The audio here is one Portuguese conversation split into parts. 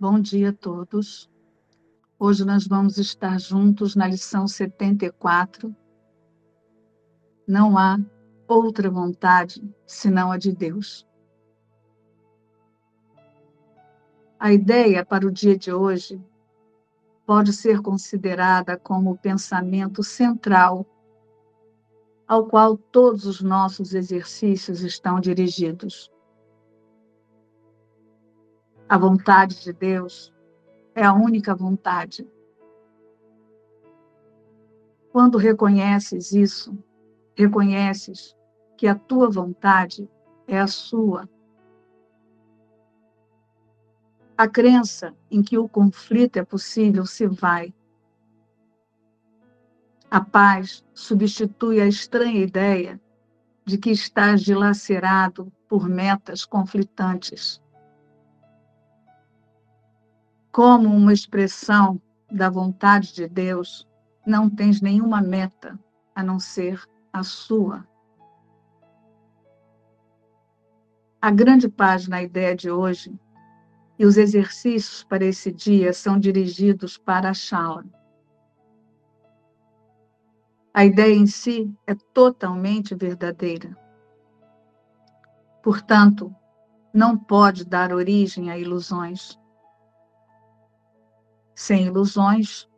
Bom dia a todos. Hoje nós vamos estar juntos na lição 74. Não há outra vontade senão a de Deus. A ideia para o dia de hoje pode ser considerada como o pensamento central ao qual todos os nossos exercícios estão dirigidos. A vontade de Deus é a única vontade. Quando reconheces isso, reconheces que a tua vontade é a sua. A crença em que o conflito é possível se vai a paz substitui a estranha ideia de que estás dilacerado por metas conflitantes. Como uma expressão da vontade de Deus, não tens nenhuma meta a não ser a sua. A grande paz na ideia de hoje e os exercícios para esse dia são dirigidos para achá-la. A ideia em si é totalmente verdadeira. Portanto, não pode dar origem a ilusões. Sem ilusões,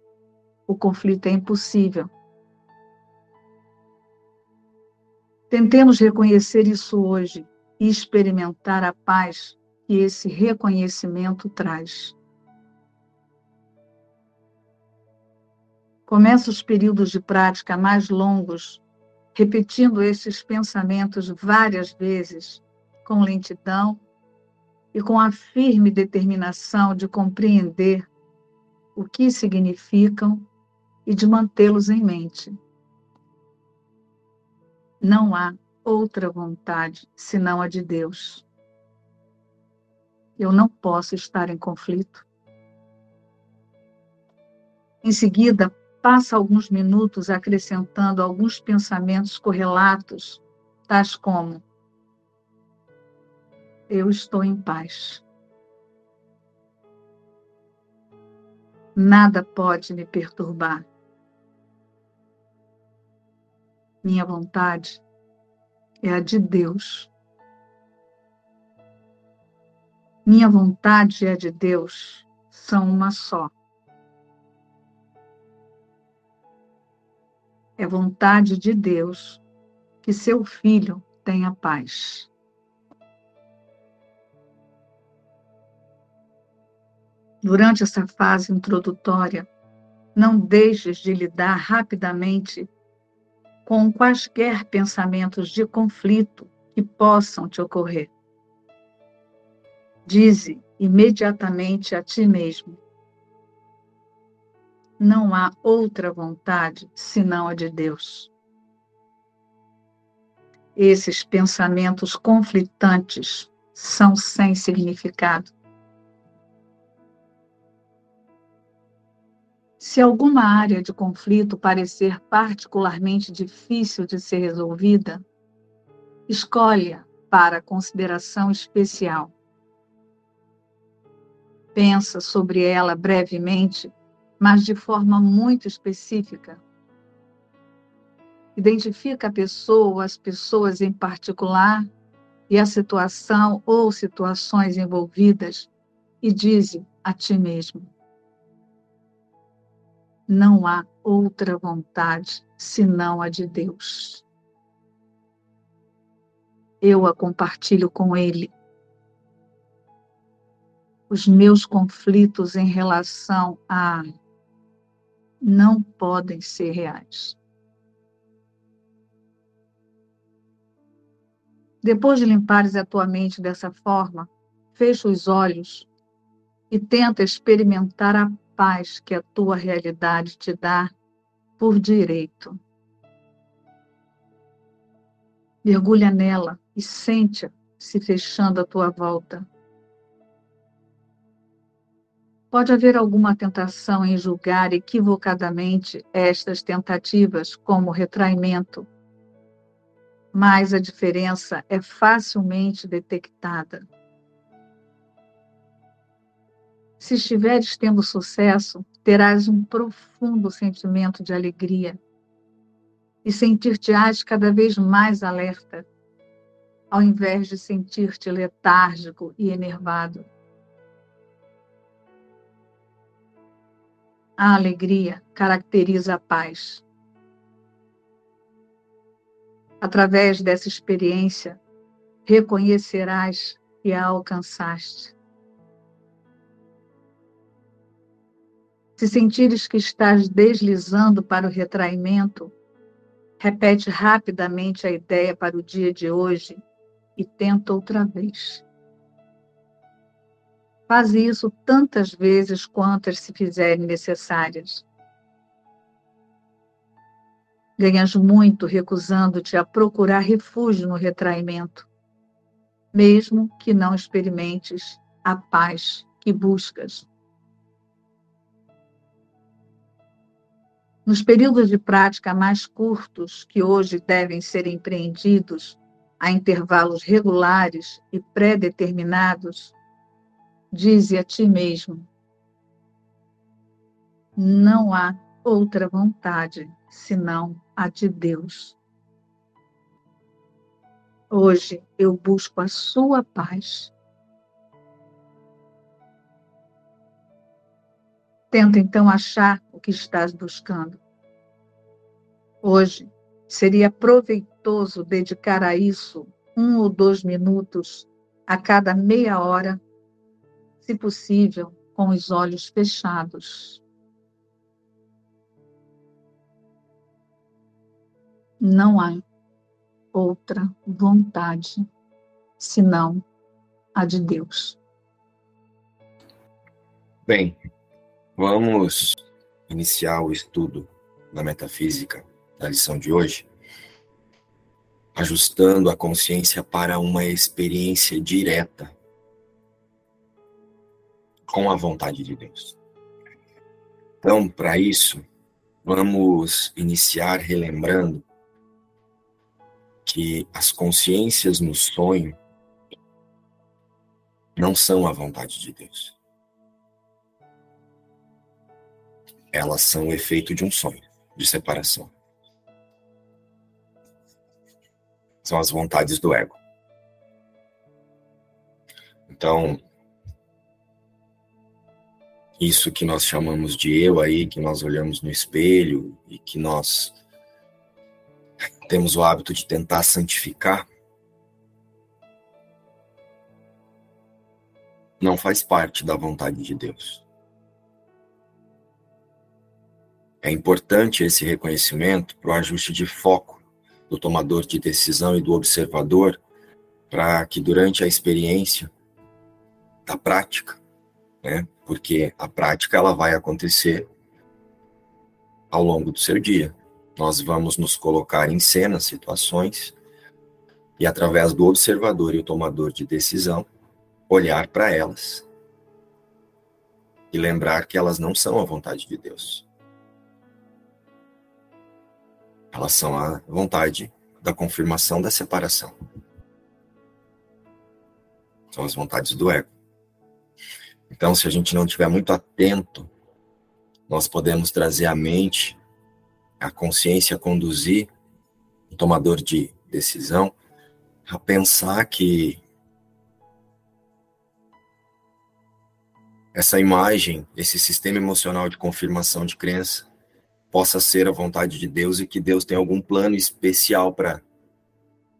o conflito é impossível. Tentemos reconhecer isso hoje e experimentar a paz que esse reconhecimento traz. Começa os períodos de prática mais longos, repetindo esses pensamentos várias vezes, com lentidão e com a firme determinação de compreender o que significam e de mantê-los em mente. Não há outra vontade senão a de Deus. Eu não posso estar em conflito. Em seguida, passa alguns minutos acrescentando alguns pensamentos correlatos, tais como: Eu estou em paz. Nada pode me perturbar. Minha vontade é a de Deus. Minha vontade e a de Deus são uma só. É vontade de Deus que seu filho tenha paz. Durante essa fase introdutória, não deixes de lidar rapidamente com quaisquer pensamentos de conflito que possam te ocorrer. Dize imediatamente a ti mesmo: não há outra vontade senão a de Deus. Esses pensamentos conflitantes são sem significado. Se alguma área de conflito parecer particularmente difícil de ser resolvida, escolha para consideração especial. Pensa sobre ela brevemente mas de forma muito específica. Identifica a pessoa as pessoas em particular e a situação ou situações envolvidas e dize a ti mesmo: Não há outra vontade senão a de Deus. Eu a compartilho com Ele os meus conflitos em relação a não podem ser reais. Depois de limpares a tua mente dessa forma, fecha os olhos e tenta experimentar a paz que a tua realidade te dá por direito. Mergulha nela e sente-a se fechando à tua volta. Pode haver alguma tentação em julgar equivocadamente estas tentativas como retraimento, mas a diferença é facilmente detectada. Se estiveres tendo sucesso, terás um profundo sentimento de alegria e sentir-te-ás cada vez mais alerta, ao invés de sentir-te letárgico e enervado. A alegria caracteriza a paz. Através dessa experiência, reconhecerás que a alcançaste. Se sentires que estás deslizando para o retraimento, repete rapidamente a ideia para o dia de hoje e tenta outra vez. Faz isso tantas vezes quantas se fizerem necessárias. Ganhas muito recusando-te a procurar refúgio no retraimento, mesmo que não experimentes a paz que buscas. Nos períodos de prática mais curtos, que hoje devem ser empreendidos a intervalos regulares e pré-determinados, dize a ti mesmo: não há outra vontade senão a de Deus. Hoje eu busco a sua paz. Tenta então achar o que estás buscando. Hoje seria proveitoso dedicar a isso um ou dois minutos a cada meia hora, se possível, com os olhos fechados. Não há outra vontade senão a de Deus. Bem, vamos iniciar o estudo da metafísica da lição de hoje, ajustando a consciência para uma experiência direta com a vontade de Deus. Então, para isso, vamos iniciar relembrando que as consciências no sonho não são a vontade de Deus. Elas são o efeito de um sonho de separação. São as vontades do ego. Então, isso que nós chamamos de eu aí, que nós olhamos no espelho e que nós temos o hábito de tentar santificar, não faz parte da vontade de Deus. É importante esse reconhecimento para o ajuste de foco do tomador de decisão e do observador, para que durante a experiência da prática, né, porque a prática ela vai acontecer ao longo do seu dia. Nós vamos nos colocar em cena situações e através do observador e o tomador de decisão olhar para elas e lembrar que elas não são a vontade de Deus. Elas são a vontade da confirmação da separação. São as vontades do ego. Então, se a gente não estiver muito atento, nós podemos trazer a mente, a consciência conduzir o tomador de decisão a pensar que essa imagem, esse sistema emocional de confirmação de crença, possa ser a vontade de Deus e que Deus tem algum plano especial para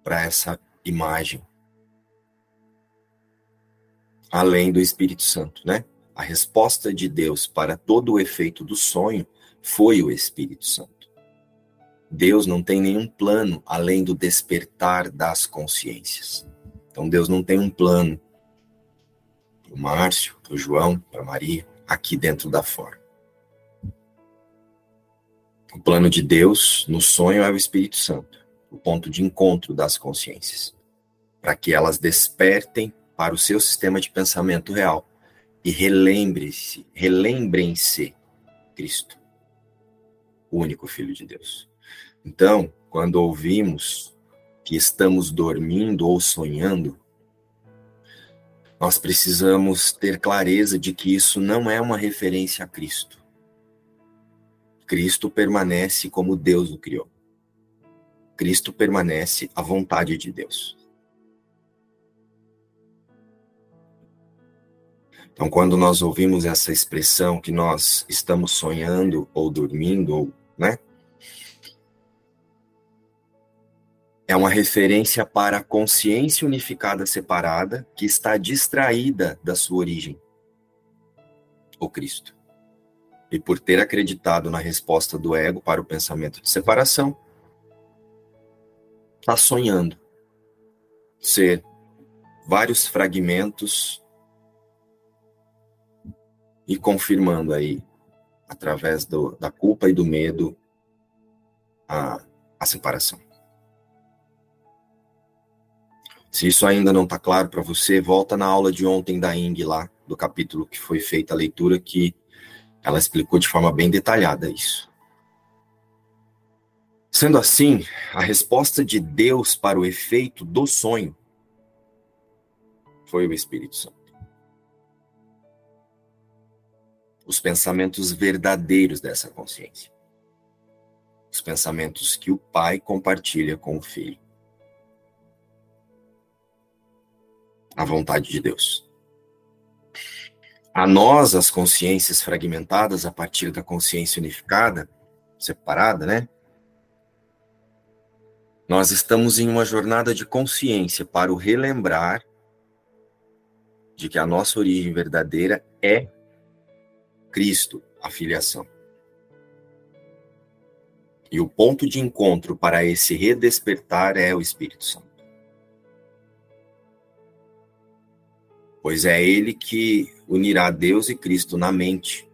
essa imagem. Além do Espírito Santo, né? A resposta de Deus para todo o efeito do sonho foi o Espírito Santo. Deus não tem nenhum plano além do despertar das consciências. Então Deus não tem um plano para o Márcio, para o João, para Maria, aqui dentro da forma. O plano de Deus no sonho é o Espírito Santo, o ponto de encontro das consciências, para que elas despertem para o seu sistema de pensamento real e relembrem-se, relembrem-se Cristo, o único Filho de Deus. Então, quando ouvimos que estamos dormindo ou sonhando, nós precisamos ter clareza de que isso não é uma referência a Cristo. Cristo permanece como Deus o criou. Cristo permanece à vontade de Deus. Então, quando nós ouvimos essa expressão que nós estamos sonhando ou dormindo, ou, né? É uma referência para a consciência unificada separada que está distraída da sua origem, o Cristo. E por ter acreditado na resposta do ego para o pensamento de separação, está sonhando ser vários fragmentos e confirmando aí, através do, da culpa e do medo, a, a separação. Se isso ainda não está claro para você, volta na aula de ontem da Ing lá, do capítulo que foi feita a leitura, que ela explicou de forma bem detalhada isso. Sendo assim, a resposta de Deus para o efeito do sonho foi o Espírito Santo. os pensamentos verdadeiros dessa consciência. Os pensamentos que o pai compartilha com o filho. A vontade de Deus. A nós, as consciências fragmentadas a partir da consciência unificada, separada, né? Nós estamos em uma jornada de consciência para o relembrar de que a nossa origem verdadeira é Cristo, a filiação. E o ponto de encontro para esse redespertar é o Espírito Santo. Pois é ele que unirá Deus e Cristo na mente,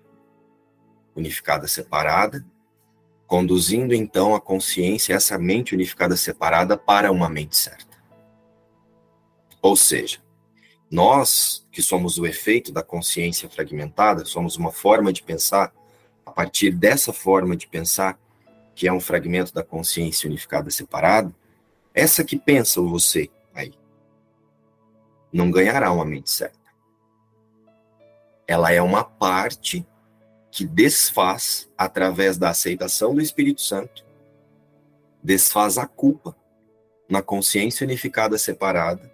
unificada separada, conduzindo então a consciência, essa mente unificada separada, para uma mente certa. Ou seja, nós, que somos o efeito da consciência fragmentada, somos uma forma de pensar, a partir dessa forma de pensar, que é um fragmento da consciência unificada separada, essa que pensa você aí, não ganhará uma mente certa. Ela é uma parte que desfaz, através da aceitação do Espírito Santo, desfaz a culpa na consciência unificada separada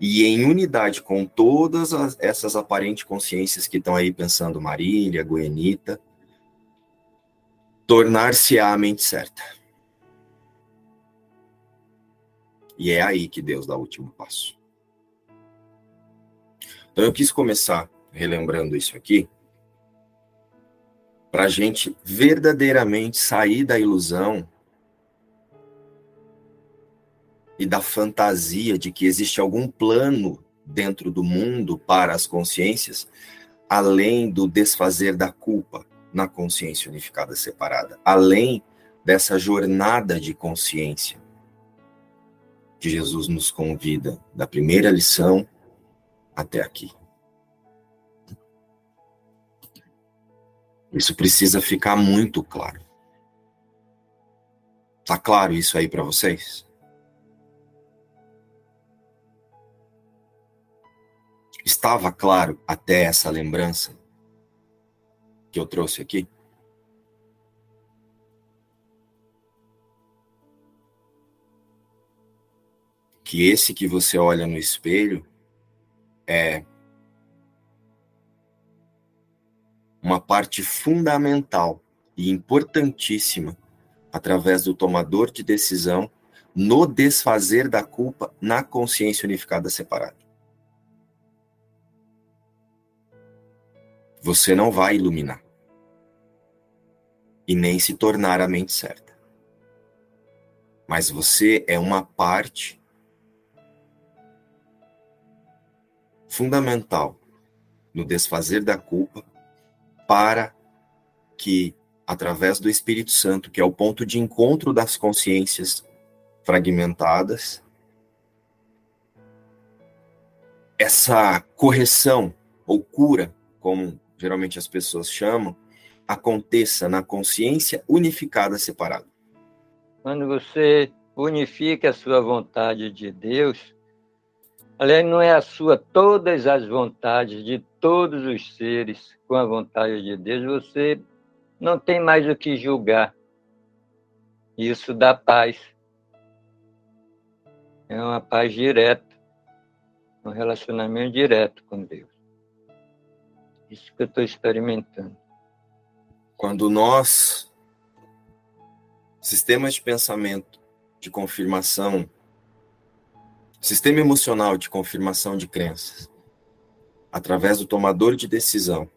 e em unidade com todas as, essas aparentes consciências que estão aí pensando Marília, Goenita, tornar-se a mente certa. E é aí que Deus dá o último passo. Então eu quis começar relembrando isso aqui, para a gente verdadeiramente sair da ilusão e da fantasia de que existe algum plano dentro do mundo para as consciências, além do desfazer da culpa na consciência unificada separada, além dessa jornada de consciência que Jesus nos convida, da primeira lição até aqui. Isso precisa ficar muito claro. Tá claro isso aí para vocês? Estava claro até essa lembrança que eu trouxe aqui? Que esse que você olha no espelho é uma parte fundamental e importantíssima através do tomador de decisão no desfazer da culpa na consciência unificada separada. você não vai iluminar e nem se tornar a mente certa. Mas você é uma parte fundamental no desfazer da culpa para que, através do Espírito Santo, que é o ponto de encontro das consciências fragmentadas, essa correção ou cura, como geralmente as pessoas chamam, aconteça na consciência unificada separada. Quando você unifica a sua vontade de Deus, Aliás, não é a sua, todas as vontades de todos os seres com a vontade de Deus, você não tem mais o que julgar. Isso dá paz. É uma paz direta, um relacionamento direto com Deus. Isso que eu estou experimentando. Quando nós, sistemas de pensamento, de confirmação, sistema emocional de confirmação de crenças, através do tomador de decisão,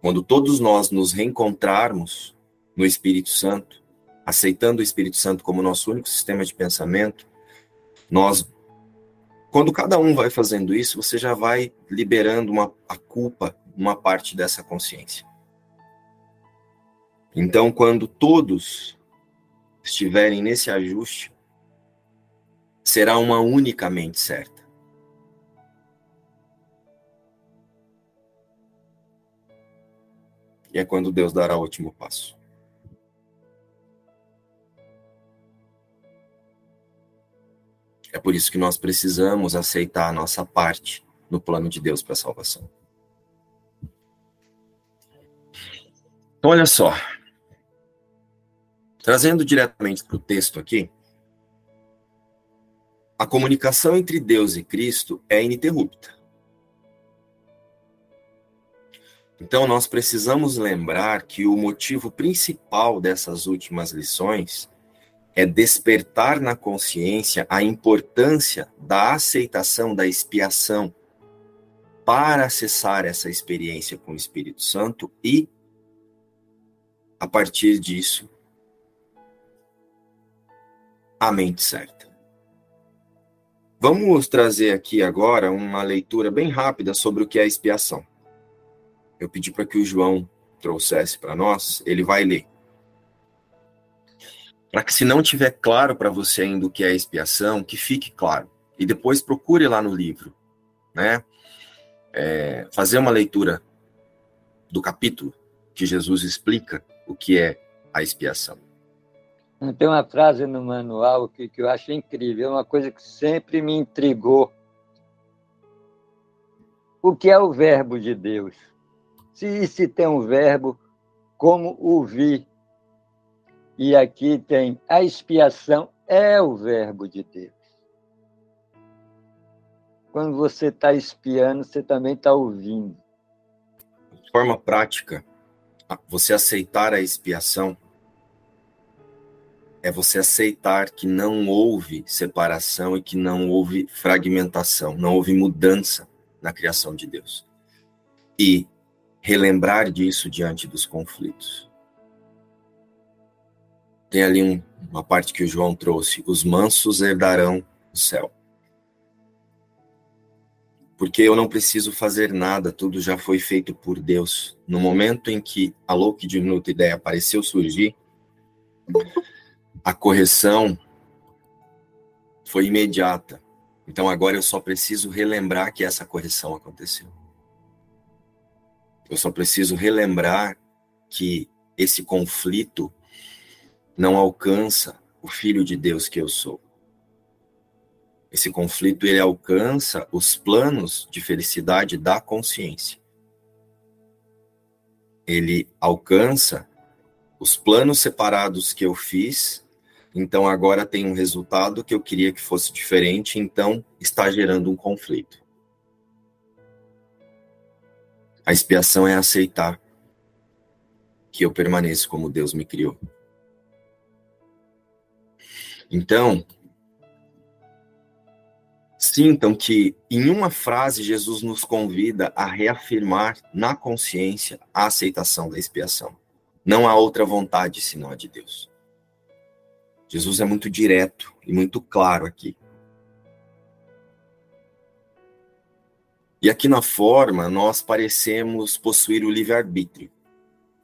quando todos nós nos reencontrarmos no Espírito Santo, aceitando o Espírito Santo como nosso único sistema de pensamento, nós quando cada um vai fazendo isso, você já vai liberando uma, a culpa, uma parte dessa consciência. Então, quando todos estiverem nesse ajuste, será uma única mente certa. E é quando Deus dará o último passo. É por isso que nós precisamos aceitar a nossa parte no plano de Deus para a salvação. Então, olha só. Trazendo diretamente para o texto aqui, a comunicação entre Deus e Cristo é ininterrupta. Então, nós precisamos lembrar que o motivo principal dessas últimas lições é despertar na consciência a importância da aceitação da expiação para acessar essa experiência com o Espírito Santo e, a partir disso, a mente certa. Vamos trazer aqui agora uma leitura bem rápida sobre o que é expiação. Eu pedi para que o João trouxesse para nós, ele vai ler para que se não tiver claro para você ainda o que é expiação, que fique claro. E depois procure lá no livro, né? É, fazer uma leitura do capítulo que Jesus explica o que é a expiação. Tem uma frase no manual que, que eu acho incrível, é uma coisa que sempre me intrigou. O que é o verbo de Deus? Se, se tem um verbo, como ouvir e aqui tem a expiação é o verbo de Deus. Quando você está espiando, você também está ouvindo. De forma prática, você aceitar a expiação é você aceitar que não houve separação e que não houve fragmentação, não houve mudança na criação de Deus. E relembrar disso diante dos conflitos. Tem ali um, uma parte que o João trouxe: os mansos herdarão o céu. Porque eu não preciso fazer nada, tudo já foi feito por Deus. No momento em que a louca diminuta ideia apareceu surgir, a correção foi imediata. Então agora eu só preciso relembrar que essa correção aconteceu. Eu só preciso relembrar que esse conflito não alcança o filho de Deus que eu sou. Esse conflito ele alcança os planos de felicidade da consciência. Ele alcança os planos separados que eu fiz, então agora tem um resultado que eu queria que fosse diferente, então está gerando um conflito. A expiação é aceitar que eu permaneço como Deus me criou. Então, sintam que em uma frase Jesus nos convida a reafirmar na consciência a aceitação da expiação. Não há outra vontade senão a de Deus. Jesus é muito direto e muito claro aqui. E aqui na forma, nós parecemos possuir o livre-arbítrio.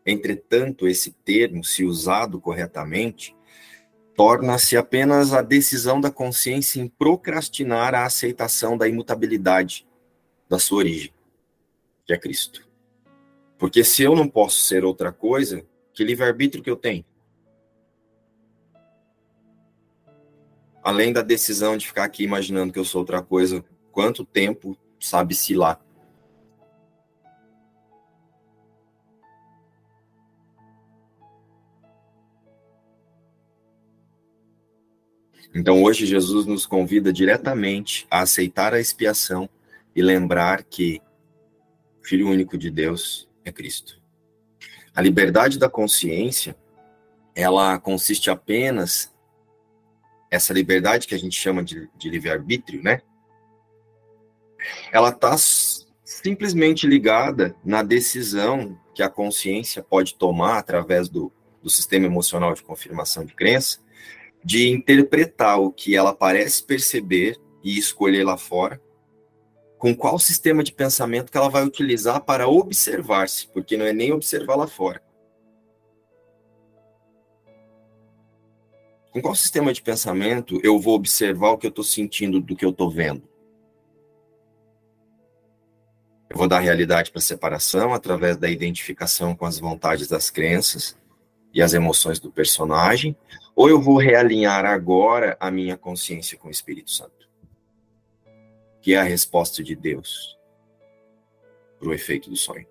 Entretanto, esse termo, se usado corretamente, torna-se apenas a decisão da consciência em procrastinar a aceitação da imutabilidade da sua origem, que é Cristo. Porque se eu não posso ser outra coisa, que livre-arbítrio que eu tenho? Além da decisão de ficar aqui imaginando que eu sou outra coisa quanto tempo sabe-se lá. Então hoje Jesus nos convida diretamente a aceitar a expiação e lembrar que o Filho único de Deus é Cristo. A liberdade da consciência, ela consiste apenas essa liberdade que a gente chama de, de livre-arbítrio, né? Ela está simplesmente ligada na decisão que a consciência pode tomar através do, do sistema emocional de confirmação de crença de interpretar o que ela parece perceber e escolher lá fora, com qual sistema de pensamento que ela vai utilizar para observar-se, porque não é nem observar lá fora. Com qual sistema de pensamento eu vou observar o que eu estou sentindo do que eu estou vendo? Eu vou dar realidade para a separação através da identificação com as vontades das crenças e as emoções do personagem, ou eu vou realinhar agora a minha consciência com o Espírito Santo? Que é a resposta de Deus para o efeito do sonho.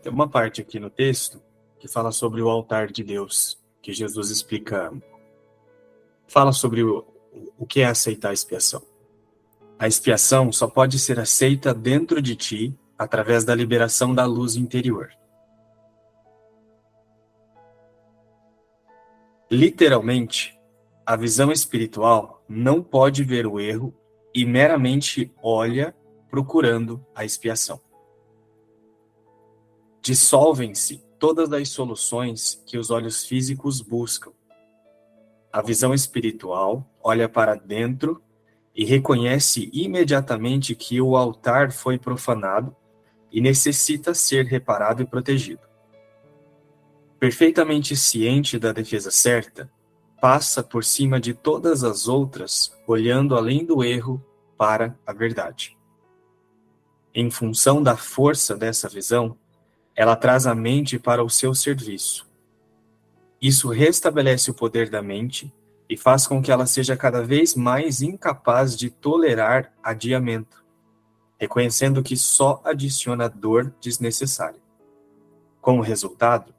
Tem uma parte aqui no texto que fala sobre o altar de Deus, que Jesus explica, fala sobre o, o que é aceitar a expiação. A expiação só pode ser aceita dentro de ti através da liberação da luz interior. Literalmente, a visão espiritual não pode ver o erro e meramente olha procurando a expiação. Dissolvem-se todas as soluções que os olhos físicos buscam. A visão espiritual olha para dentro e reconhece imediatamente que o altar foi profanado e necessita ser reparado e protegido perfeitamente ciente da defesa certa, passa por cima de todas as outras, olhando além do erro para a verdade. Em função da força dessa visão, ela traz a mente para o seu serviço. Isso restabelece o poder da mente e faz com que ela seja cada vez mais incapaz de tolerar adiamento, reconhecendo que só adiciona dor desnecessária. Como resultado,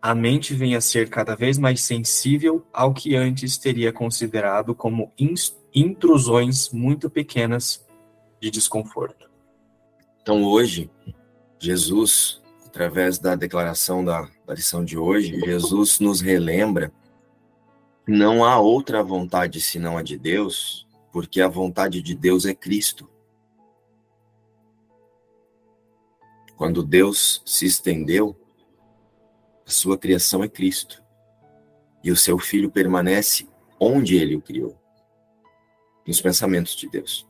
a mente vem a ser cada vez mais sensível ao que antes teria considerado como intrusões muito pequenas de desconforto. Então, hoje, Jesus, através da declaração da, da lição de hoje, Jesus nos relembra que não há outra vontade senão a de Deus, porque a vontade de Deus é Cristo. Quando Deus se estendeu, a sua criação é Cristo. E o seu filho permanece onde ele o criou nos pensamentos de Deus.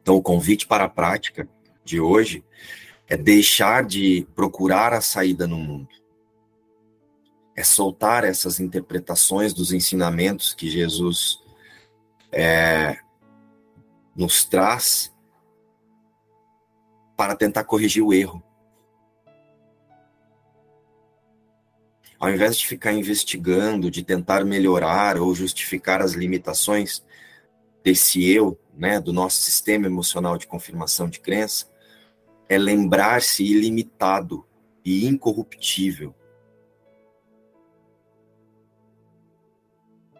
Então, o convite para a prática de hoje é deixar de procurar a saída no mundo. É soltar essas interpretações dos ensinamentos que Jesus é, nos traz para tentar corrigir o erro. ao invés de ficar investigando, de tentar melhorar ou justificar as limitações desse eu, né, do nosso sistema emocional de confirmação de crença, é lembrar-se ilimitado e incorruptível.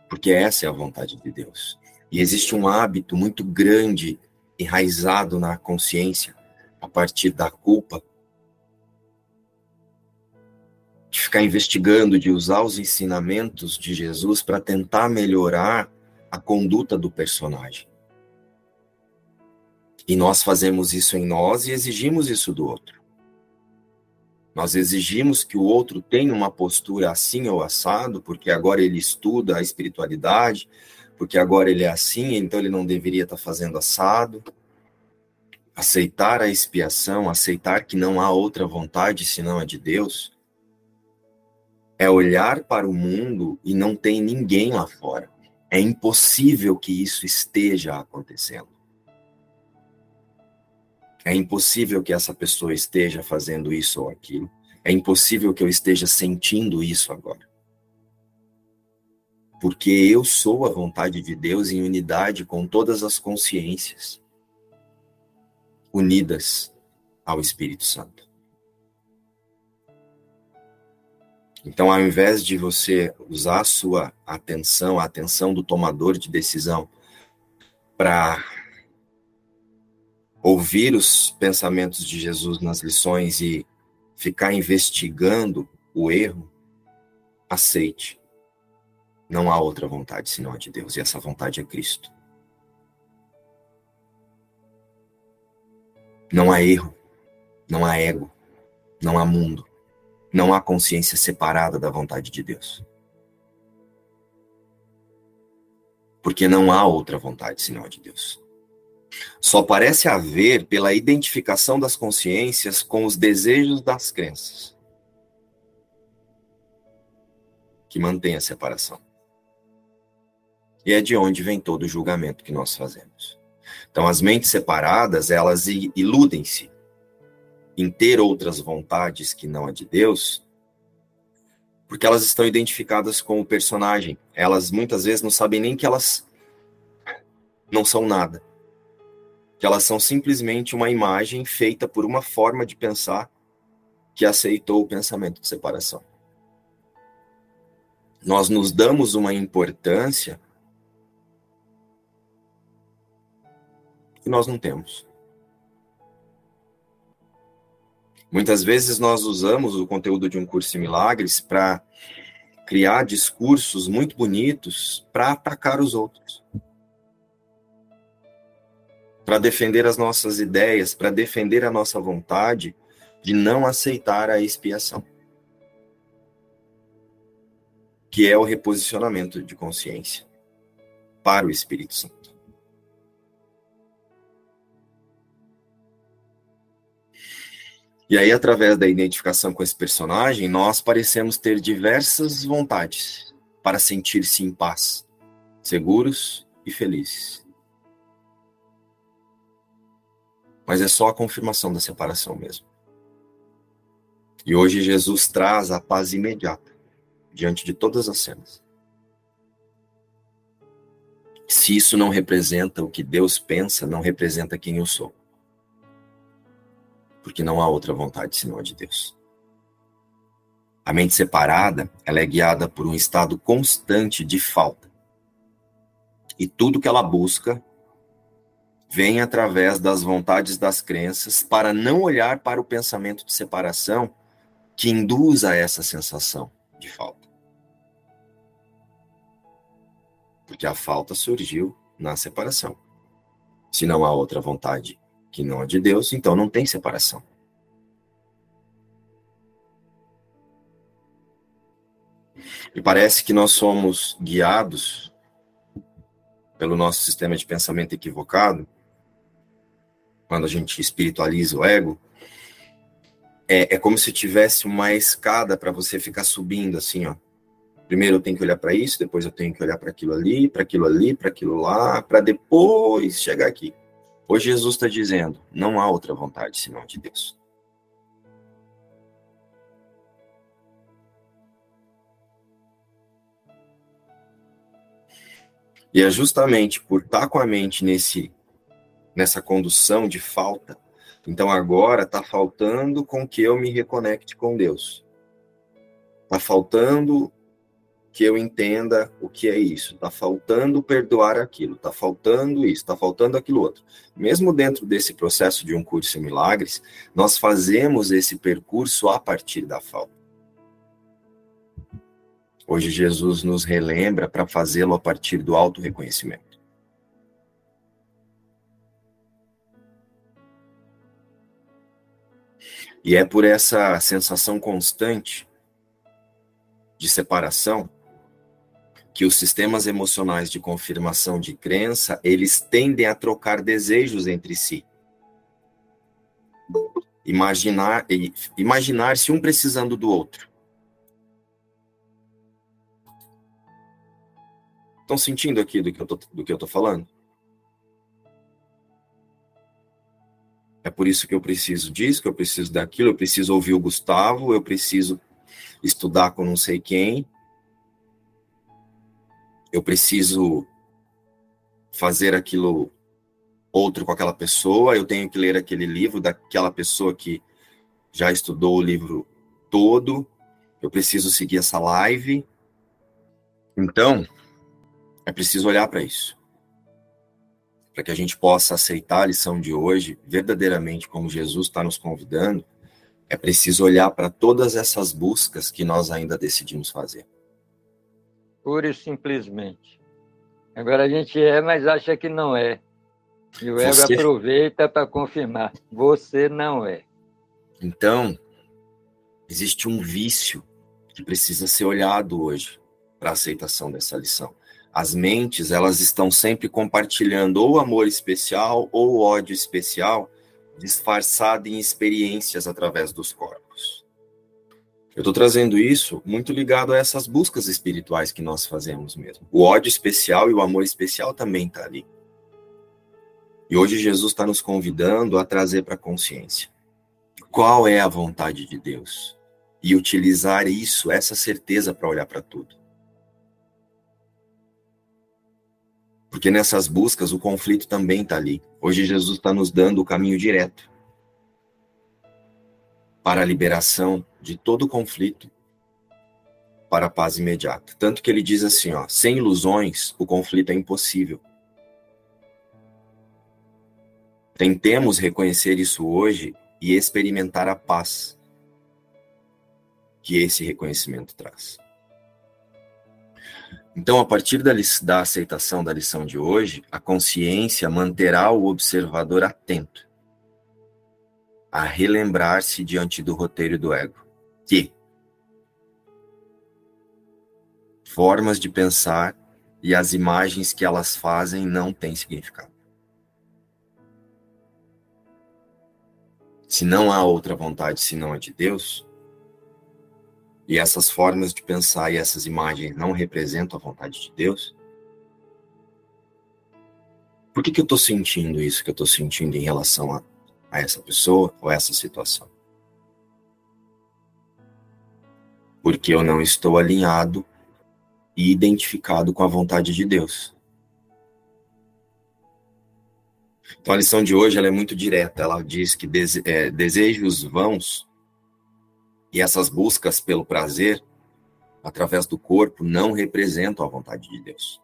Porque essa é a vontade de Deus. E existe um hábito muito grande enraizado na consciência a partir da culpa de ficar investigando, de usar os ensinamentos de Jesus para tentar melhorar a conduta do personagem. E nós fazemos isso em nós e exigimos isso do outro. Nós exigimos que o outro tenha uma postura assim ou assado, porque agora ele estuda a espiritualidade, porque agora ele é assim, então ele não deveria estar fazendo assado. Aceitar a expiação, aceitar que não há outra vontade senão a de Deus, é olhar para o mundo e não tem ninguém lá fora. É impossível que isso esteja acontecendo. É impossível que essa pessoa esteja fazendo isso ou aquilo. É impossível que eu esteja sentindo isso agora. Porque eu sou a vontade de Deus em unidade com todas as consciências, unidas ao Espírito Santo. Então, ao invés de você usar a sua atenção, a atenção do tomador de decisão, para ouvir os pensamentos de Jesus nas lições e ficar investigando o erro, aceite. Não há outra vontade senão a de Deus, e essa vontade é Cristo. Não há erro, não há ego, não há mundo, não há consciência separada da vontade de Deus. Porque não há outra vontade senão a de Deus. Só parece haver pela identificação das consciências com os desejos das crenças que mantém a separação. E é de onde vem todo o julgamento que nós fazemos. Então, as mentes separadas, elas iludem-se em ter outras vontades que não a de Deus, porque elas estão identificadas com o personagem. Elas muitas vezes não sabem nem que elas não são nada. Que elas são simplesmente uma imagem feita por uma forma de pensar que aceitou o pensamento de separação. Nós nos damos uma importância que nós não temos. Muitas vezes nós usamos o conteúdo de um curso em milagres para criar discursos muito bonitos para atacar os outros. Para defender as nossas ideias, para defender a nossa vontade de não aceitar a expiação. Que é o reposicionamento de consciência para o Espírito Santo. E aí, através da identificação com esse personagem, nós parecemos ter diversas vontades para sentir-se em paz, seguros e felizes. Mas é só a confirmação da separação mesmo. E hoje Jesus traz a paz imediata diante de todas as cenas. Se isso não representa o que Deus pensa, não representa quem eu sou porque não há outra vontade senão a de Deus. A mente separada, ela é guiada por um estado constante de falta. E tudo que ela busca vem através das vontades das crenças para não olhar para o pensamento de separação que induz a essa sensação de falta. Porque a falta surgiu na separação. Se não há outra vontade que não é de Deus, então não tem separação. E parece que nós somos guiados pelo nosso sistema de pensamento equivocado, quando a gente espiritualiza o ego, é, é como se tivesse uma escada para você ficar subindo assim, ó. Primeiro eu tenho que olhar para isso, depois eu tenho que olhar para aquilo ali, para aquilo ali, para aquilo lá, para depois chegar aqui. Hoje Jesus está dizendo: não há outra vontade senão de Deus. E é justamente por estar com a mente nesse, nessa condução de falta, então agora está faltando com que eu me reconecte com Deus. Está faltando que eu entenda o que é isso. Está faltando perdoar aquilo, está faltando isso, está faltando aquilo outro. Mesmo dentro desse processo de um curso em milagres, nós fazemos esse percurso a partir da falta. Hoje Jesus nos relembra para fazê-lo a partir do auto-reconhecimento. E é por essa sensação constante de separação que os sistemas emocionais de confirmação de crença, eles tendem a trocar desejos entre si. Imaginar, imaginar-se um precisando do outro. Estão sentindo aqui do que eu tô, do que eu tô falando? É por isso que eu preciso disso, que eu preciso daquilo, eu preciso ouvir o Gustavo, eu preciso estudar com não sei quem, eu preciso fazer aquilo outro com aquela pessoa, eu tenho que ler aquele livro daquela pessoa que já estudou o livro todo, eu preciso seguir essa live. Então, é preciso olhar para isso. Para que a gente possa aceitar a lição de hoje verdadeiramente como Jesus está nos convidando, é preciso olhar para todas essas buscas que nós ainda decidimos fazer. Pura e simplesmente. Agora a gente é, mas acha que não é. E o ego Você... aproveita para confirmar: você não é. Então, existe um vício que precisa ser olhado hoje para a aceitação dessa lição. As mentes, elas estão sempre compartilhando ou amor especial ou ódio especial, disfarçado em experiências através dos corpos. Eu estou trazendo isso muito ligado a essas buscas espirituais que nós fazemos mesmo. O ódio especial e o amor especial também está ali. E hoje Jesus está nos convidando a trazer para a consciência qual é a vontade de Deus e utilizar isso, essa certeza para olhar para tudo. Porque nessas buscas o conflito também está ali. Hoje Jesus está nos dando o caminho direto para a liberação de todo conflito, para a paz imediata. Tanto que ele diz assim, ó, sem ilusões o conflito é impossível. Tentemos reconhecer isso hoje e experimentar a paz que esse reconhecimento traz. Então, a partir da, da aceitação da lição de hoje, a consciência manterá o observador atento a relembrar-se diante do roteiro do ego que formas de pensar e as imagens que elas fazem não têm significado. Se não há outra vontade senão a de Deus, e essas formas de pensar e essas imagens não representam a vontade de Deus, por que, que eu estou sentindo isso que eu estou sentindo em relação a, a essa pessoa ou essa situação? Porque eu não estou alinhado e identificado com a vontade de Deus. Então a lição de hoje ela é muito direta. Ela diz que dese, é, desejos vãos e essas buscas pelo prazer através do corpo não representam a vontade de Deus.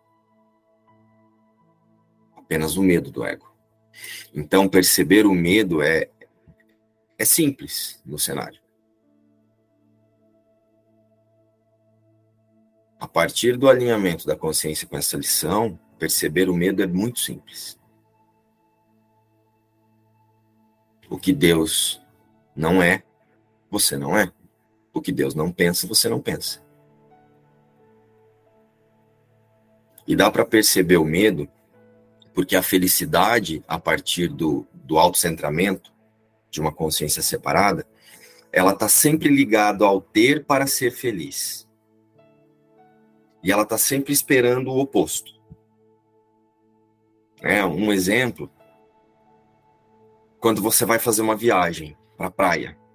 Apenas o medo do ego. Então perceber o medo é é simples no cenário. A partir do alinhamento da consciência com essa lição, perceber o medo é muito simples. O que Deus não é, você não é. O que Deus não pensa, você não pensa. E dá para perceber o medo, porque a felicidade, a partir do, do autocentramento, de uma consciência separada, ela está sempre ligada ao ter para ser feliz. E ela está sempre esperando o oposto. É, um exemplo quando você vai fazer uma viagem para a praia.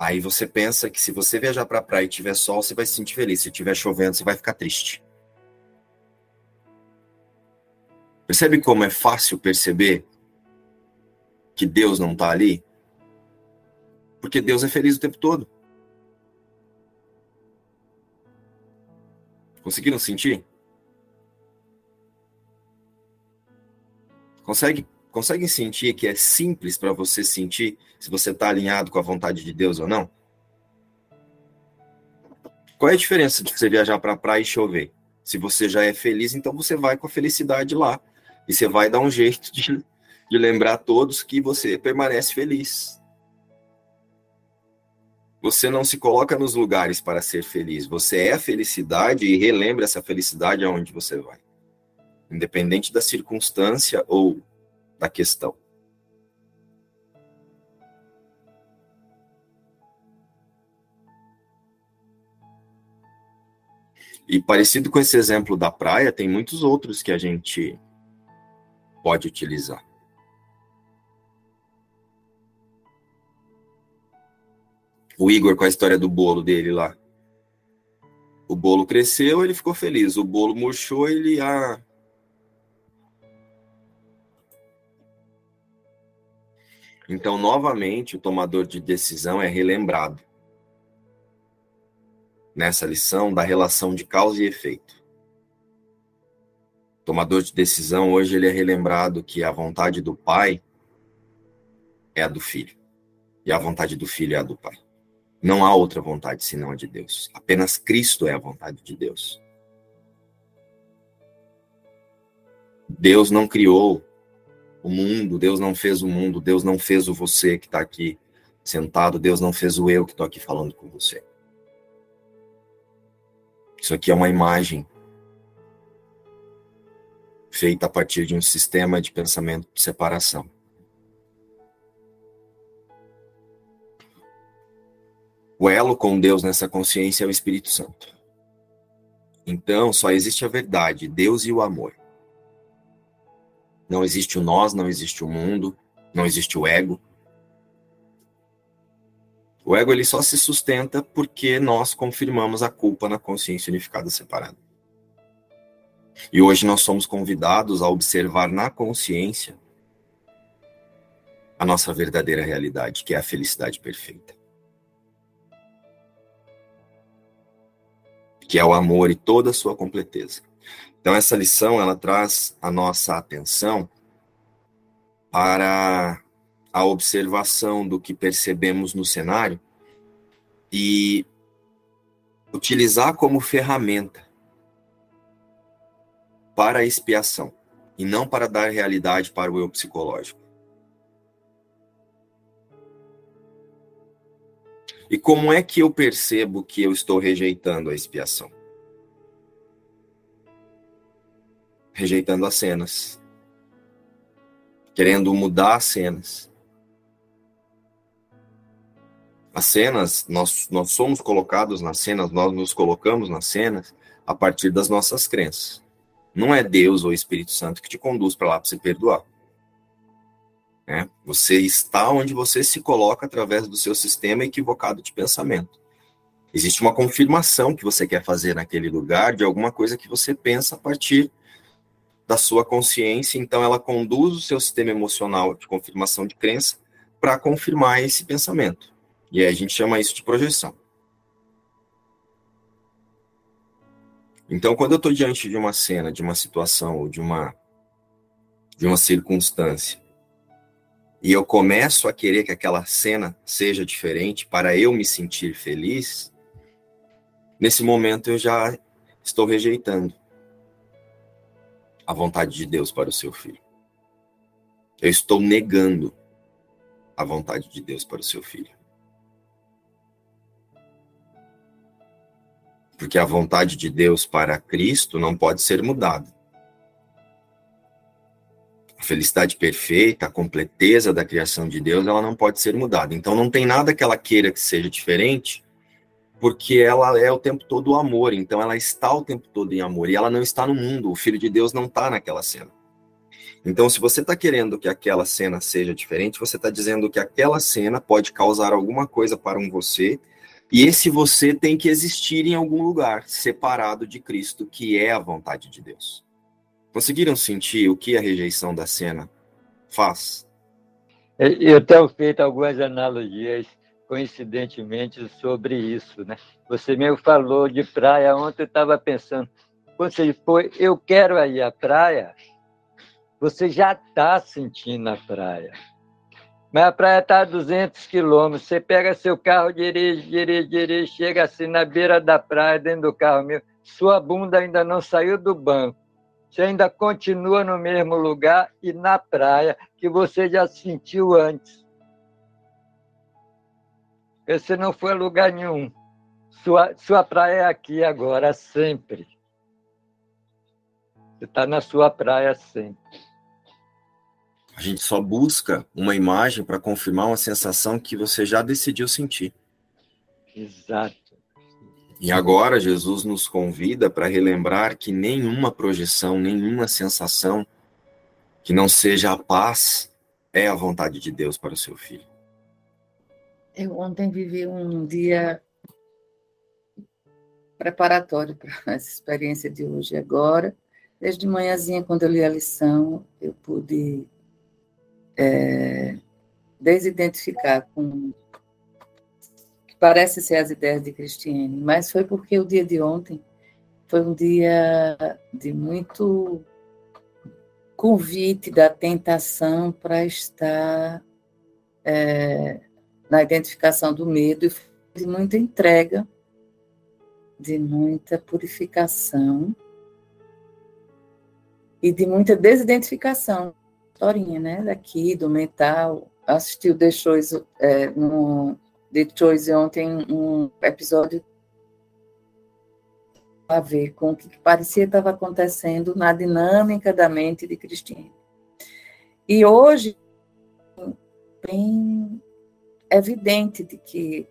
Aí você pensa que se você viajar para a praia e tiver sol, você vai se sentir feliz. Se tiver chovendo, você vai ficar triste. Percebe como é fácil perceber que Deus não está ali? Porque Deus é feliz o tempo todo. Conseguiram sentir? Consegue conseguem sentir que é simples para você sentir se você está alinhado com a vontade de Deus ou não? Qual é a diferença de você viajar para a praia e chover? Se você já é feliz, então você vai com a felicidade lá. E você vai dar um jeito de, de lembrar a todos que você permanece feliz. Você não se coloca nos lugares para ser feliz. Você é a felicidade e relembra essa felicidade aonde você vai. Independente da circunstância ou da questão. E parecido com esse exemplo da praia, tem muitos outros que a gente pode utilizar. O Igor com a história do bolo dele lá. O bolo cresceu, ele ficou feliz. O bolo murchou, ele ah, Então, novamente, o tomador de decisão é relembrado nessa lição da relação de causa e efeito. O tomador de decisão hoje ele é relembrado que a vontade do pai é a do filho e a vontade do filho é a do pai. Não há outra vontade senão a de Deus. Apenas Cristo é a vontade de Deus. Deus não criou o mundo, Deus não fez o mundo, Deus não fez o você que está aqui sentado, Deus não fez o eu que estou aqui falando com você. Isso aqui é uma imagem feita a partir de um sistema de pensamento de separação. O elo com Deus nessa consciência é o Espírito Santo. Então, só existe a verdade, Deus e o amor. Não existe o nós, não existe o mundo, não existe o ego. O ego ele só se sustenta porque nós confirmamos a culpa na consciência unificada separada. E hoje nós somos convidados a observar na consciência a nossa verdadeira realidade, que é a felicidade perfeita. Que é o amor e toda a sua completeza. Então essa lição ela traz a nossa atenção para a observação do que percebemos no cenário e utilizar como ferramenta para a expiação e não para dar realidade para o eu psicológico. E como é que eu percebo que eu estou rejeitando a expiação? Rejeitando as cenas, querendo mudar as cenas. As cenas, nós, nós somos colocados nas cenas, nós nos colocamos nas cenas a partir das nossas crenças. Não é Deus ou Espírito Santo que te conduz para lá para se perdoar. É, você está onde você se coloca através do seu sistema equivocado de pensamento. Existe uma confirmação que você quer fazer naquele lugar de alguma coisa que você pensa a partir da sua consciência, então ela conduz o seu sistema emocional de confirmação de crença para confirmar esse pensamento. E a gente chama isso de projeção. Então, quando eu estou diante de uma cena, de uma situação ou de uma de uma circunstância, e eu começo a querer que aquela cena seja diferente para eu me sentir feliz, nesse momento eu já estou rejeitando a vontade de Deus para o seu filho. Eu estou negando a vontade de Deus para o seu filho. Porque a vontade de Deus para Cristo não pode ser mudada. A felicidade perfeita, a completeza da criação de Deus, ela não pode ser mudada. Então não tem nada que ela queira que seja diferente porque ela é o tempo todo o amor, então ela está o tempo todo em amor, e ela não está no mundo, o Filho de Deus não está naquela cena. Então, se você está querendo que aquela cena seja diferente, você está dizendo que aquela cena pode causar alguma coisa para um você, e esse você tem que existir em algum lugar, separado de Cristo, que é a vontade de Deus. Conseguiram sentir o que a rejeição da cena faz? Eu tenho feito algumas analogias coincidentemente sobre isso, né? Você mesmo falou de praia ontem, eu estava pensando, quando você foi, eu quero ir à praia, você já está sentindo a praia. Mas a praia está a 200 quilômetros, você pega seu carro, dirige, dirige, dirige, chega assim na beira da praia, dentro do carro mesmo, sua bunda ainda não saiu do banco, você ainda continua no mesmo lugar e na praia que você já sentiu antes. Você não foi a lugar nenhum. Sua, sua praia é aqui agora, sempre. Você está na sua praia sempre. A gente só busca uma imagem para confirmar uma sensação que você já decidiu sentir. Exato. E agora Jesus nos convida para relembrar que nenhuma projeção, nenhuma sensação que não seja a paz é a vontade de Deus para o seu filho. Eu ontem vivi um dia preparatório para essa experiência de hoje. Agora, desde manhãzinha, quando eu li a lição, eu pude é, desidentificar com que parece ser as ideias de Cristiane, mas foi porque o dia de ontem foi um dia de muito convite da tentação para estar é, na identificação do medo e de muita entrega, de muita purificação e de muita desidentificação. Historinha, né? Daqui, do mental. Assisti o The Choice, é, no The Choice ontem, um episódio a ver com o que parecia estava acontecendo na dinâmica da mente de Cristina. E hoje, bem evidente de que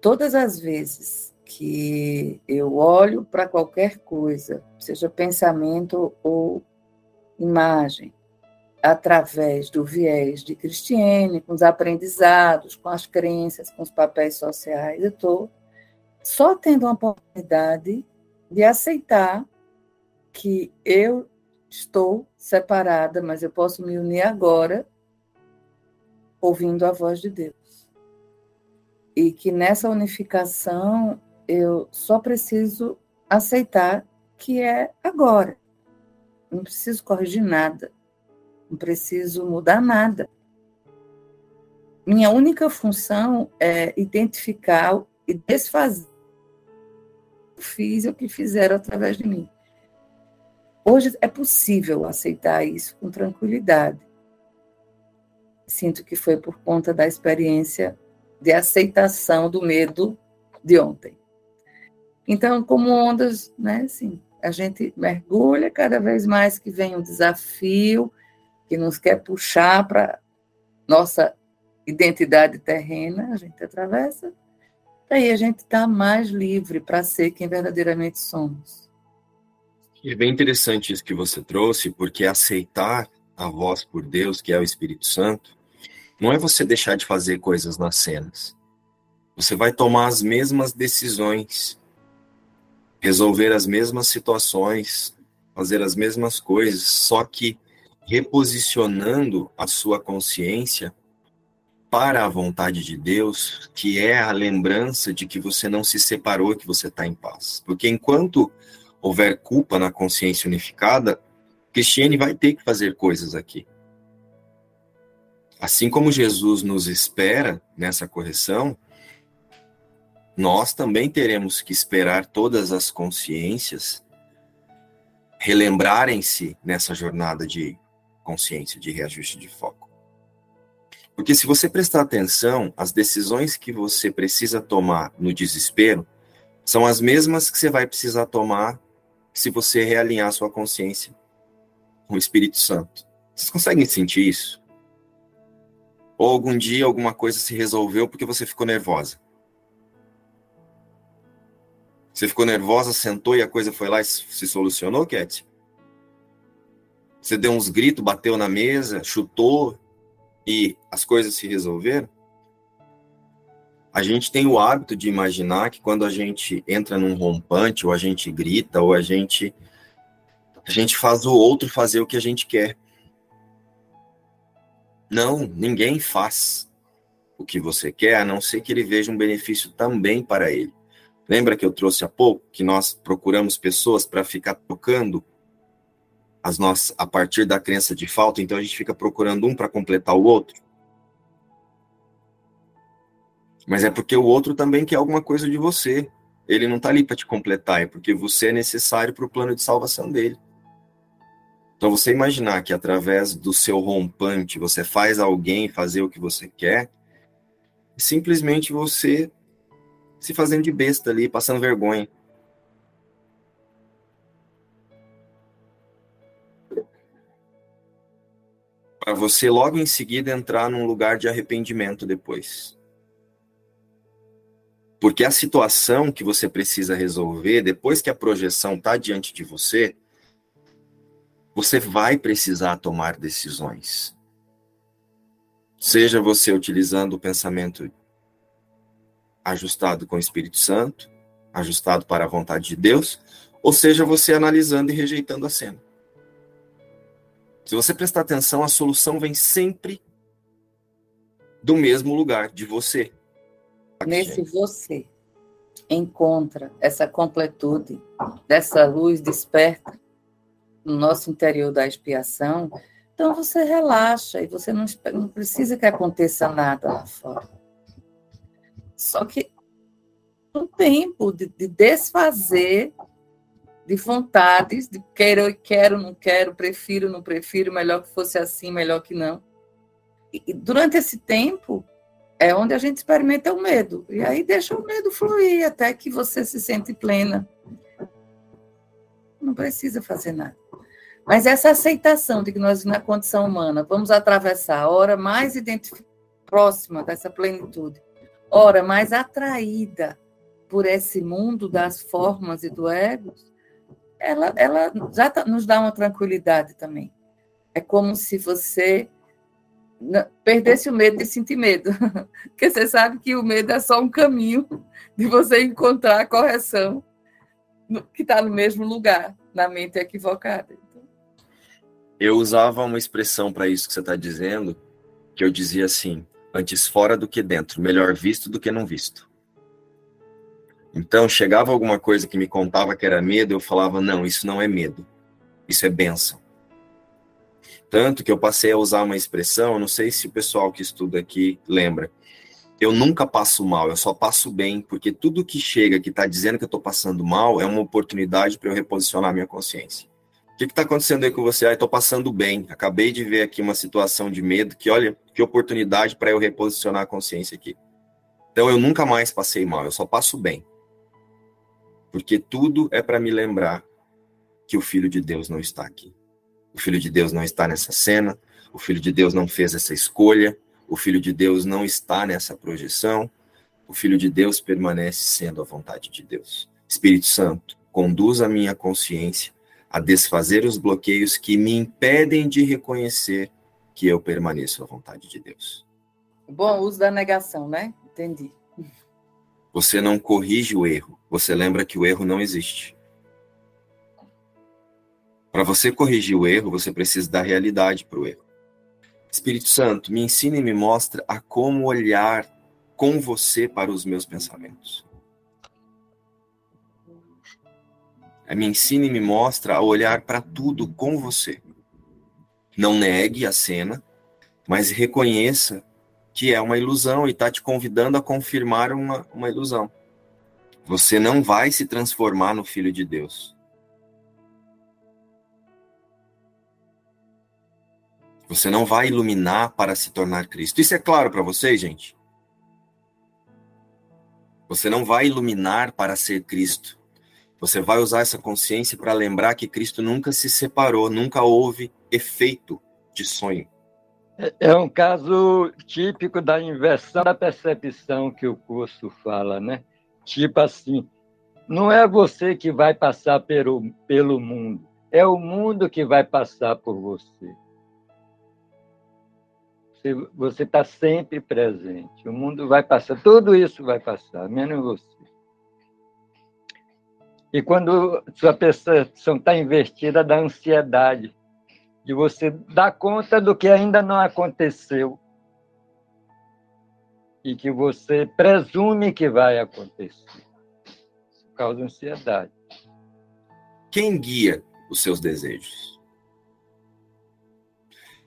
todas as vezes que eu olho para qualquer coisa, seja pensamento ou imagem, através do viés de Cristiane, com os aprendizados, com as crenças, com os papéis sociais, eu estou só tendo uma oportunidade de aceitar que eu estou separada, mas eu posso me unir agora ouvindo a voz de Deus. E que nessa unificação eu só preciso aceitar que é agora. Não preciso corrigir nada. Não preciso mudar nada. Minha única função é identificar e desfazer fiz o que fizeram através de mim. Hoje é possível aceitar isso com tranquilidade. Sinto que foi por conta da experiência de aceitação do medo de ontem. Então, como ondas, né, assim, a gente mergulha cada vez mais que vem um desafio que nos quer puxar para nossa identidade terrena, a gente atravessa Daí a gente está mais livre para ser quem verdadeiramente somos. E é bem interessante isso que você trouxe, porque aceitar a voz por Deus, que é o Espírito Santo, não é você deixar de fazer coisas nas cenas. Você vai tomar as mesmas decisões, resolver as mesmas situações, fazer as mesmas coisas, só que reposicionando a sua consciência para a vontade de Deus, que é a lembrança de que você não se separou, que você está em paz. Porque enquanto houver culpa na consciência unificada, Cristiane vai ter que fazer coisas aqui. Assim como Jesus nos espera nessa correção, nós também teremos que esperar todas as consciências relembrarem-se nessa jornada de consciência, de reajuste de foco. Porque se você prestar atenção, as decisões que você precisa tomar no desespero são as mesmas que você vai precisar tomar se você realinhar sua consciência com o Espírito Santo. Vocês conseguem sentir isso? Ou algum dia alguma coisa se resolveu porque você ficou nervosa? Você ficou nervosa, sentou e a coisa foi lá e se solucionou, Cat? Você deu uns gritos, bateu na mesa, chutou, e as coisas se resolveram, a gente tem o hábito de imaginar que quando a gente entra num rompante, ou a gente grita, ou a gente a gente faz o outro fazer o que a gente quer. Não, ninguém faz o que você quer, a não ser que ele veja um benefício também para ele. Lembra que eu trouxe há pouco que nós procuramos pessoas para ficar tocando as nossas, a partir da crença de falta, então a gente fica procurando um para completar o outro. Mas é porque o outro também quer alguma coisa de você. Ele não está ali para te completar, é porque você é necessário para o plano de salvação dele. Então você imaginar que através do seu rompante você faz alguém fazer o que você quer, simplesmente você se fazendo de besta ali, passando vergonha. para você logo em seguida entrar num lugar de arrependimento depois. Porque a situação que você precisa resolver, depois que a projeção está diante de você, você vai precisar tomar decisões. Seja você utilizando o pensamento ajustado com o Espírito Santo, ajustado para a vontade de Deus, ou seja, você analisando e rejeitando a cena. Se você prestar atenção, a solução vem sempre do mesmo lugar, de você. Nesse você encontra essa completude dessa luz desperta no nosso interior da expiação, então você relaxa e você não, não precisa que aconteça nada lá fora. Só que um tempo de, de desfazer de vontades, de quero, quero, não quero, prefiro, não prefiro, melhor que fosse assim, melhor que não. E, e durante esse tempo é onde a gente experimenta o medo. E aí deixa o medo fluir até que você se sente plena. Não precisa fazer nada. Mas essa aceitação de que nós, na condição humana, vamos atravessar a hora mais próxima dessa plenitude, hora mais atraída por esse mundo das formas e do ego, ela, ela já tá, nos dá uma tranquilidade também. É como se você perdesse o medo de sentir medo. Porque você sabe que o medo é só um caminho de você encontrar a correção que está no mesmo lugar, na mente equivocada. Eu usava uma expressão para isso que você está dizendo, que eu dizia assim: antes fora do que dentro, melhor visto do que não visto. Então, chegava alguma coisa que me contava que era medo, eu falava: não, isso não é medo, isso é benção. Tanto que eu passei a usar uma expressão, não sei se o pessoal que estuda aqui lembra. Eu nunca passo mal, eu só passo bem, porque tudo que chega que está dizendo que eu estou passando mal é uma oportunidade para eu reposicionar minha consciência. O que está acontecendo aí com você? Ah, estou passando bem. Acabei de ver aqui uma situação de medo, que olha, que oportunidade para eu reposicionar a consciência aqui. Então eu nunca mais passei mal, eu só passo bem porque tudo é para me lembrar que o Filho de Deus não está aqui. O Filho de Deus não está nessa cena, o Filho de Deus não fez essa escolha, o Filho de Deus não está nessa projeção, o Filho de Deus permanece sendo a vontade de Deus. Espírito Santo, conduz a minha consciência a desfazer os bloqueios que me impedem de reconhecer que eu permaneço à vontade de Deus. Bom uso da negação, né? Entendi. Você não corrige o erro, você lembra que o erro não existe. Para você corrigir o erro, você precisa dar realidade para o erro. Espírito Santo, me ensina e me mostra a como olhar com você para os meus pensamentos. Me ensina e me mostra a olhar para tudo com você. Não negue a cena, mas reconheça que é uma ilusão e está te convidando a confirmar uma, uma ilusão. Você não vai se transformar no Filho de Deus. Você não vai iluminar para se tornar Cristo. Isso é claro para vocês, gente? Você não vai iluminar para ser Cristo. Você vai usar essa consciência para lembrar que Cristo nunca se separou, nunca houve efeito de sonho. É, é um caso típico da inversão da percepção que o curso fala, né? Tipo assim, não é você que vai passar pelo, pelo mundo, é o mundo que vai passar por você. Você está sempre presente. O mundo vai passar, tudo isso vai passar, menos você. E quando sua percepção está invertida da ansiedade, de você dar conta do que ainda não aconteceu e que você presume que vai acontecer. Isso causa ansiedade. Quem guia os seus desejos?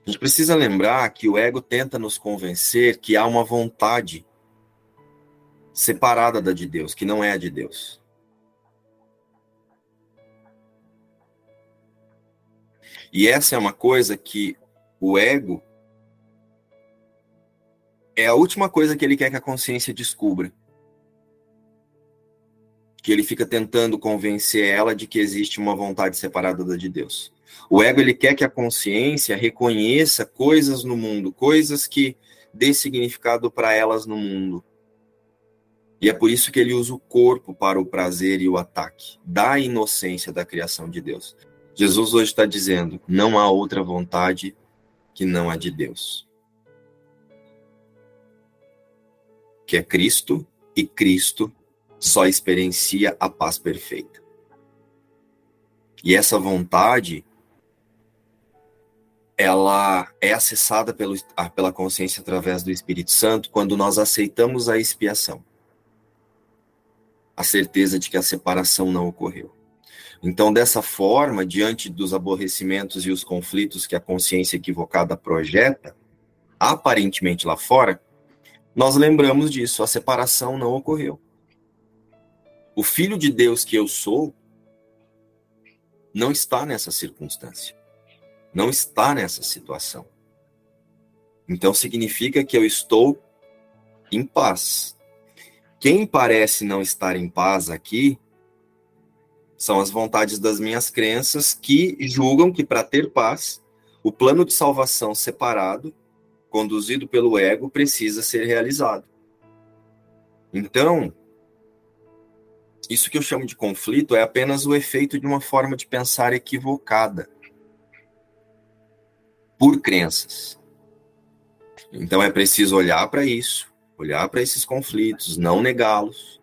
A gente precisa lembrar que o ego tenta nos convencer que há uma vontade separada da de Deus, que não é a de Deus. E essa é uma coisa que o ego é a última coisa que ele quer que a consciência descubra. Que ele fica tentando convencer ela de que existe uma vontade separada da de Deus. O ego ele quer que a consciência reconheça coisas no mundo, coisas que dê significado para elas no mundo. E é por isso que ele usa o corpo para o prazer e o ataque, da inocência da criação de Deus. Jesus hoje está dizendo: não há outra vontade que não a de Deus. Que é Cristo e Cristo só experiencia a paz perfeita. E essa vontade, ela é acessada pelo, pela consciência através do Espírito Santo quando nós aceitamos a expiação. A certeza de que a separação não ocorreu. Então, dessa forma, diante dos aborrecimentos e os conflitos que a consciência equivocada projeta, aparentemente lá fora, nós lembramos disso, a separação não ocorreu. O filho de Deus que eu sou não está nessa circunstância, não está nessa situação. Então significa que eu estou em paz. Quem parece não estar em paz aqui são as vontades das minhas crenças que julgam que para ter paz, o plano de salvação separado conduzido pelo ego, precisa ser realizado. Então, isso que eu chamo de conflito é apenas o efeito de uma forma de pensar equivocada por crenças. Então é preciso olhar para isso, olhar para esses conflitos, não negá-los,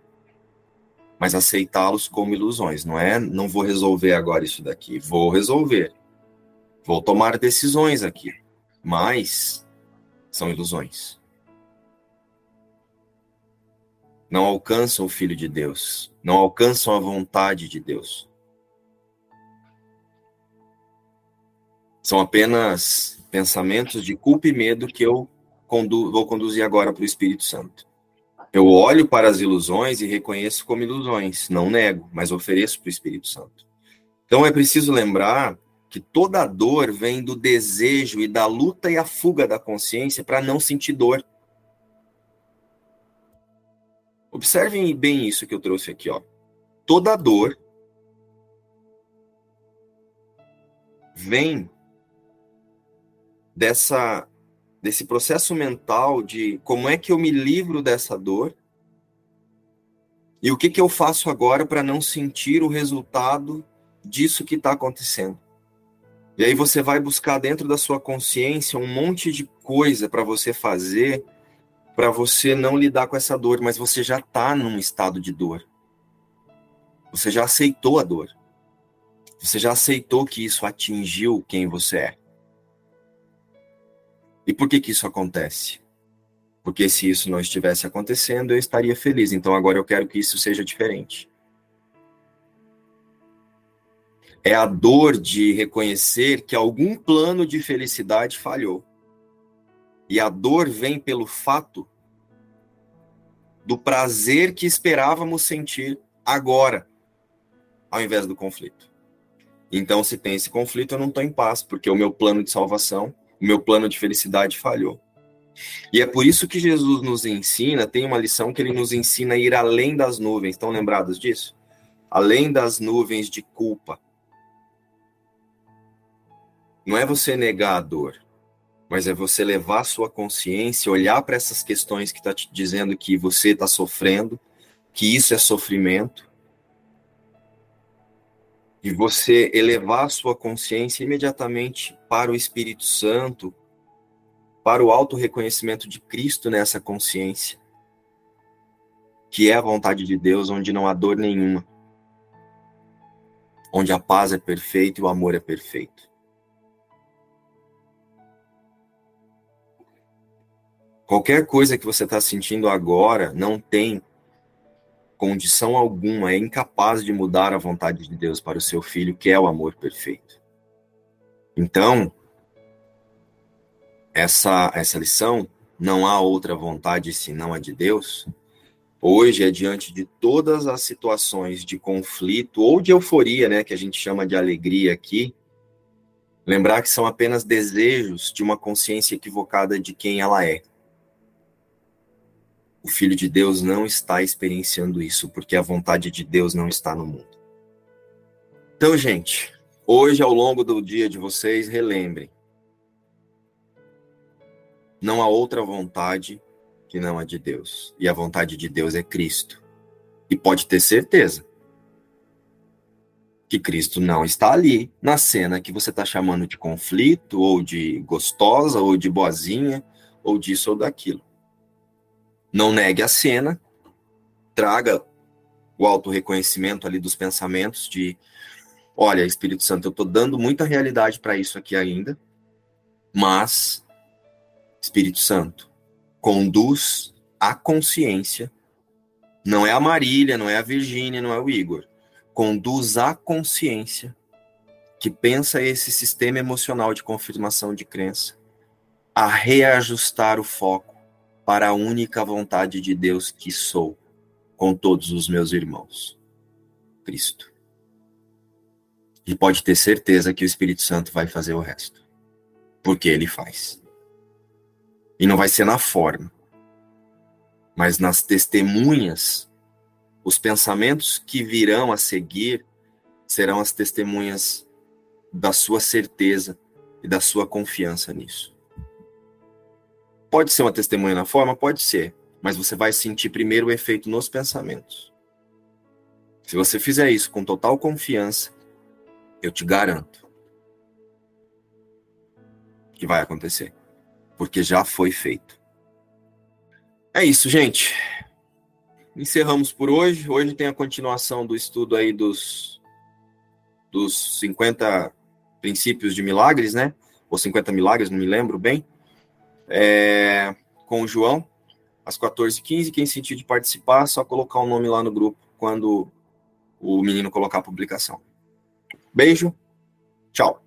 mas aceitá-los como ilusões. Não é, não vou resolver agora isso daqui, vou resolver. Vou tomar decisões aqui, mas são ilusões. Não alcançam o Filho de Deus, não alcançam a vontade de Deus. São apenas pensamentos de culpa e medo que eu condu vou conduzir agora para o Espírito Santo. Eu olho para as ilusões e reconheço como ilusões, não nego, mas ofereço para o Espírito Santo. Então é preciso lembrar que toda dor vem do desejo e da luta e a fuga da consciência para não sentir dor. Observem bem isso que eu trouxe aqui, ó. Toda dor vem dessa desse processo mental de como é que eu me livro dessa dor e o que que eu faço agora para não sentir o resultado disso que está acontecendo. E aí você vai buscar dentro da sua consciência um monte de coisa para você fazer, para você não lidar com essa dor, mas você já está num estado de dor. Você já aceitou a dor. Você já aceitou que isso atingiu quem você é. E por que que isso acontece? Porque se isso não estivesse acontecendo, eu estaria feliz. Então agora eu quero que isso seja diferente. é a dor de reconhecer que algum plano de felicidade falhou. E a dor vem pelo fato do prazer que esperávamos sentir agora, ao invés do conflito. Então, se tem esse conflito, eu não estou em paz, porque o meu plano de salvação, o meu plano de felicidade falhou. E é por isso que Jesus nos ensina, tem uma lição que ele nos ensina a ir além das nuvens. Estão lembrados disso? Além das nuvens de culpa, não é você negar a dor, mas é você levar a sua consciência, olhar para essas questões que está te dizendo que você está sofrendo, que isso é sofrimento, e você elevar a sua consciência imediatamente para o Espírito Santo, para o auto reconhecimento de Cristo nessa consciência, que é a vontade de Deus, onde não há dor nenhuma, onde a paz é perfeita e o amor é perfeito. Qualquer coisa que você está sentindo agora não tem condição alguma, é incapaz de mudar a vontade de Deus para o seu filho, que é o amor perfeito. Então, essa, essa lição, não há outra vontade senão a de Deus, hoje é diante de todas as situações de conflito ou de euforia, né, que a gente chama de alegria aqui, lembrar que são apenas desejos de uma consciência equivocada de quem ela é o Filho de Deus não está experienciando isso, porque a vontade de Deus não está no mundo. Então, gente, hoje, ao longo do dia de vocês, relembrem: não há outra vontade que não a de Deus. E a vontade de Deus é Cristo. E pode ter certeza que Cristo não está ali na cena que você está chamando de conflito, ou de gostosa, ou de boazinha, ou disso ou daquilo não negue a cena, traga o auto-reconhecimento ali dos pensamentos de, olha, Espírito Santo, eu estou dando muita realidade para isso aqui ainda, mas, Espírito Santo, conduz a consciência, não é a Marília, não é a Virgínia, não é o Igor, conduz a consciência que pensa esse sistema emocional de confirmação de crença a reajustar o foco para a única vontade de Deus que sou com todos os meus irmãos. Cristo. E pode ter certeza que o Espírito Santo vai fazer o resto. Porque ele faz. E não vai ser na forma, mas nas testemunhas. Os pensamentos que virão a seguir serão as testemunhas da sua certeza e da sua confiança nisso. Pode ser uma testemunha na forma? Pode ser. Mas você vai sentir primeiro o efeito nos pensamentos. Se você fizer isso com total confiança, eu te garanto que vai acontecer. Porque já foi feito. É isso, gente. Encerramos por hoje. Hoje tem a continuação do estudo aí dos, dos 50 princípios de milagres, né? Ou 50 milagres, não me lembro bem é, com o João, às 14h15. Quem sentir de participar, só colocar o nome lá no grupo quando o menino colocar a publicação. Beijo, tchau.